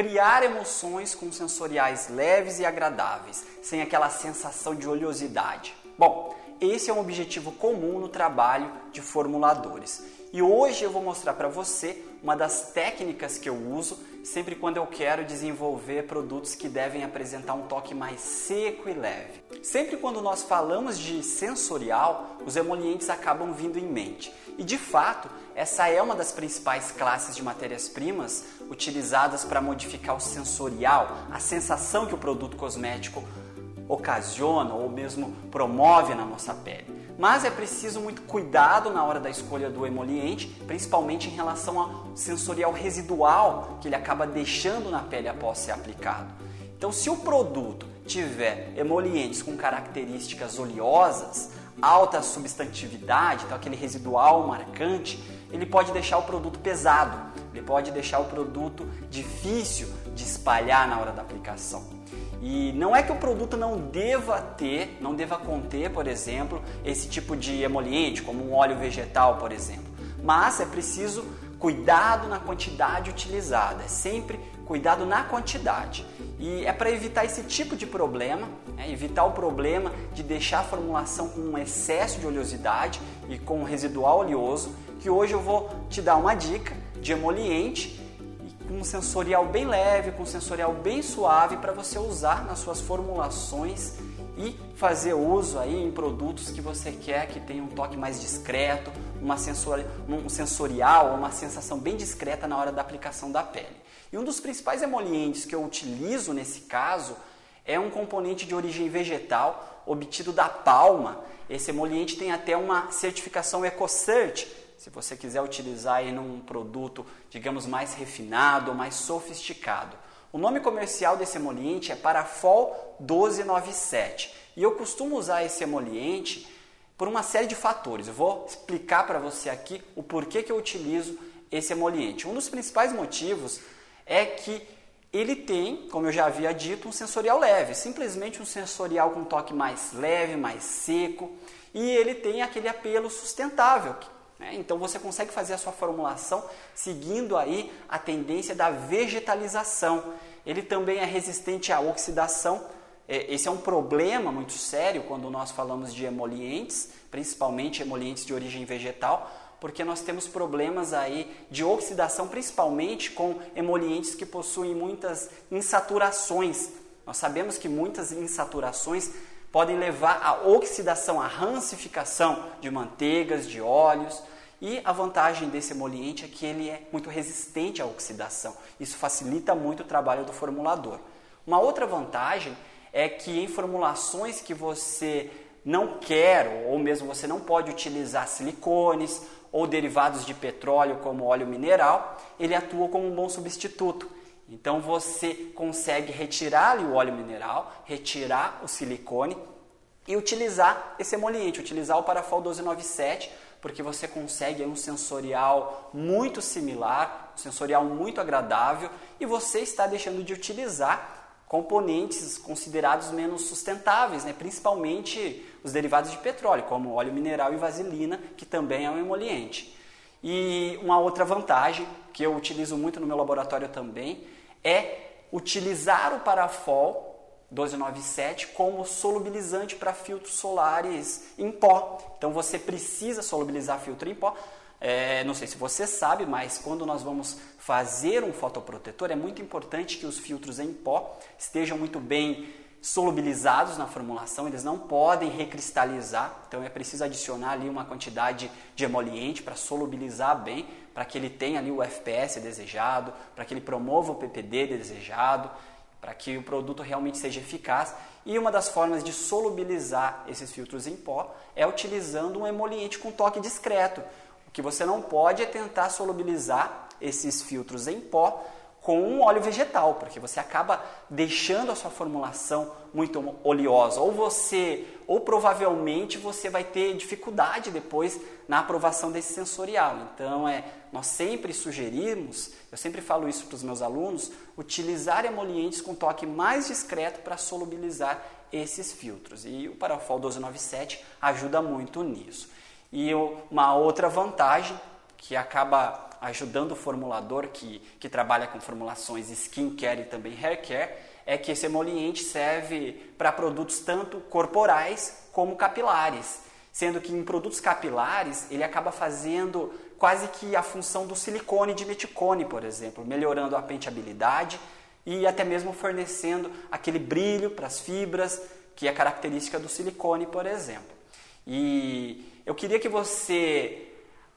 criar emoções com sensoriais leves e agradáveis, sem aquela sensação de oleosidade. Bom, esse é um objetivo comum no trabalho de formuladores. E hoje eu vou mostrar para você uma das técnicas que eu uso sempre quando eu quero desenvolver produtos que devem apresentar um toque mais seco e leve. Sempre quando nós falamos de sensorial, os emolientes acabam vindo em mente. E de fato, essa é uma das principais classes de matérias-primas utilizadas para modificar o sensorial, a sensação que o produto cosmético ocasiona ou mesmo promove na nossa pele. Mas é preciso muito cuidado na hora da escolha do emoliente, principalmente em relação ao sensorial residual que ele acaba deixando na pele após ser aplicado. Então, se o produto tiver emolientes com características oleosas, alta substantividade, então aquele residual marcante, ele pode deixar o produto pesado, ele pode deixar o produto difícil de espalhar na hora da aplicação. E não é que o produto não deva ter, não deva conter, por exemplo, esse tipo de emoliente, como um óleo vegetal, por exemplo. Mas é preciso cuidado na quantidade utilizada, é sempre cuidado na quantidade. E é para evitar esse tipo de problema, né? evitar o problema de deixar a formulação com um excesso de oleosidade e com residual oleoso, que hoje eu vou te dar uma dica de emoliente um sensorial bem leve, com um sensorial bem suave para você usar nas suas formulações e fazer uso aí em produtos que você quer que tenha um toque mais discreto, uma sensori um sensorial, uma sensação bem discreta na hora da aplicação da pele. E um dos principais emolientes que eu utilizo nesse caso é um componente de origem vegetal obtido da palma. Esse emoliente tem até uma certificação EcoCert, se você quiser utilizar em um produto, digamos, mais refinado mais sofisticado. O nome comercial desse emoliente é Parafol 1297 e eu costumo usar esse emoliente por uma série de fatores. Eu vou explicar para você aqui o porquê que eu utilizo esse emoliente. Um dos principais motivos é que ele tem, como eu já havia dito, um sensorial leve, simplesmente um sensorial com toque mais leve, mais seco, e ele tem aquele apelo sustentável, né? Então você consegue fazer a sua formulação seguindo aí a tendência da vegetalização. Ele também é resistente à oxidação. É, esse é um problema muito sério quando nós falamos de emolientes, principalmente emolientes de origem vegetal, porque nós temos problemas aí de oxidação, principalmente com emolientes que possuem muitas insaturações. Nós sabemos que muitas insaturações podem levar à oxidação, à rancificação de manteigas, de óleos. E a vantagem desse emoliente é que ele é muito resistente à oxidação. Isso facilita muito o trabalho do formulador. Uma outra vantagem é que em formulações que você não quer ou mesmo você não pode utilizar silicones ou derivados de petróleo como óleo mineral, ele atua como um bom substituto. Então você consegue retirar o óleo mineral, retirar o silicone e utilizar esse emoliente, utilizar o Parafol 1297, porque você consegue um sensorial muito similar, um sensorial muito agradável e você está deixando de utilizar componentes considerados menos sustentáveis, né? principalmente os derivados de petróleo, como óleo mineral e vaselina, que também é um emoliente. E uma outra vantagem que eu utilizo muito no meu laboratório também é utilizar o parafol 1297 como solubilizante para filtros solares em pó. Então você precisa solubilizar filtro em pó. É, não sei se você sabe, mas quando nós vamos fazer um fotoprotetor, é muito importante que os filtros em pó estejam muito bem solubilizados na formulação, eles não podem recristalizar, então é preciso adicionar ali uma quantidade de emoliente para solubilizar bem, para que ele tenha ali o FPS desejado, para que ele promova o PPD desejado, para que o produto realmente seja eficaz. E uma das formas de solubilizar esses filtros em pó é utilizando um emoliente com toque discreto. O que você não pode é tentar solubilizar esses filtros em pó com um óleo vegetal, porque você acaba deixando a sua formulação muito oleosa, ou você, ou provavelmente você vai ter dificuldade depois na aprovação desse sensorial. Então, é, nós sempre sugerimos, eu sempre falo isso para os meus alunos, utilizar emolientes com toque mais discreto para solubilizar esses filtros. E o Parafol 1297 ajuda muito nisso. E uma outra vantagem que acaba ajudando o formulador que, que trabalha com formulações skincare e também hair care, é que esse emoliente serve para produtos tanto corporais como capilares, sendo que em produtos capilares ele acaba fazendo quase que a função do silicone de meticone, por exemplo, melhorando a penteabilidade e até mesmo fornecendo aquele brilho para as fibras, que é característica do silicone, por exemplo. E eu queria que você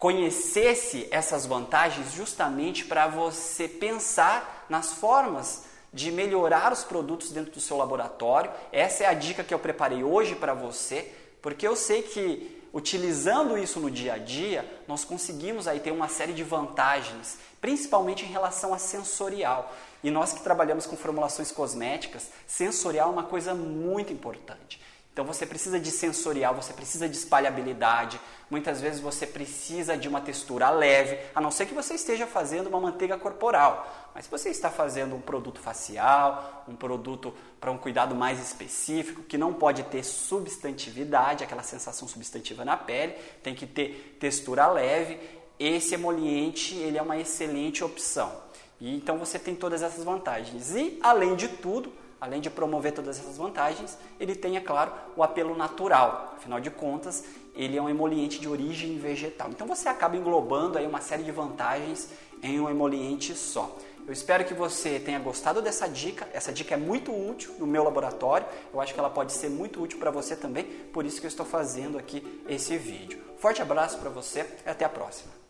conhecesse essas vantagens justamente para você pensar nas formas de melhorar os produtos dentro do seu laboratório. Essa é a dica que eu preparei hoje para você, porque eu sei que utilizando isso no dia a dia, nós conseguimos aí ter uma série de vantagens, principalmente em relação a sensorial. E nós que trabalhamos com formulações cosméticas, sensorial é uma coisa muito importante. Então você precisa de sensorial, você precisa de espalhabilidade, muitas vezes você precisa de uma textura leve, a não ser que você esteja fazendo uma manteiga corporal. Mas se você está fazendo um produto facial, um produto para um cuidado mais específico, que não pode ter substantividade, aquela sensação substantiva na pele, tem que ter textura leve, esse emoliente ele é uma excelente opção. E então você tem todas essas vantagens. E além de tudo, além de promover todas essas vantagens, ele tem, é claro, o apelo natural. Afinal de contas, ele é um emoliente de origem vegetal. Então você acaba englobando aí uma série de vantagens em um emoliente só. Eu espero que você tenha gostado dessa dica. Essa dica é muito útil no meu laboratório. Eu acho que ela pode ser muito útil para você também, por isso que eu estou fazendo aqui esse vídeo. Forte abraço para você e até a próxima.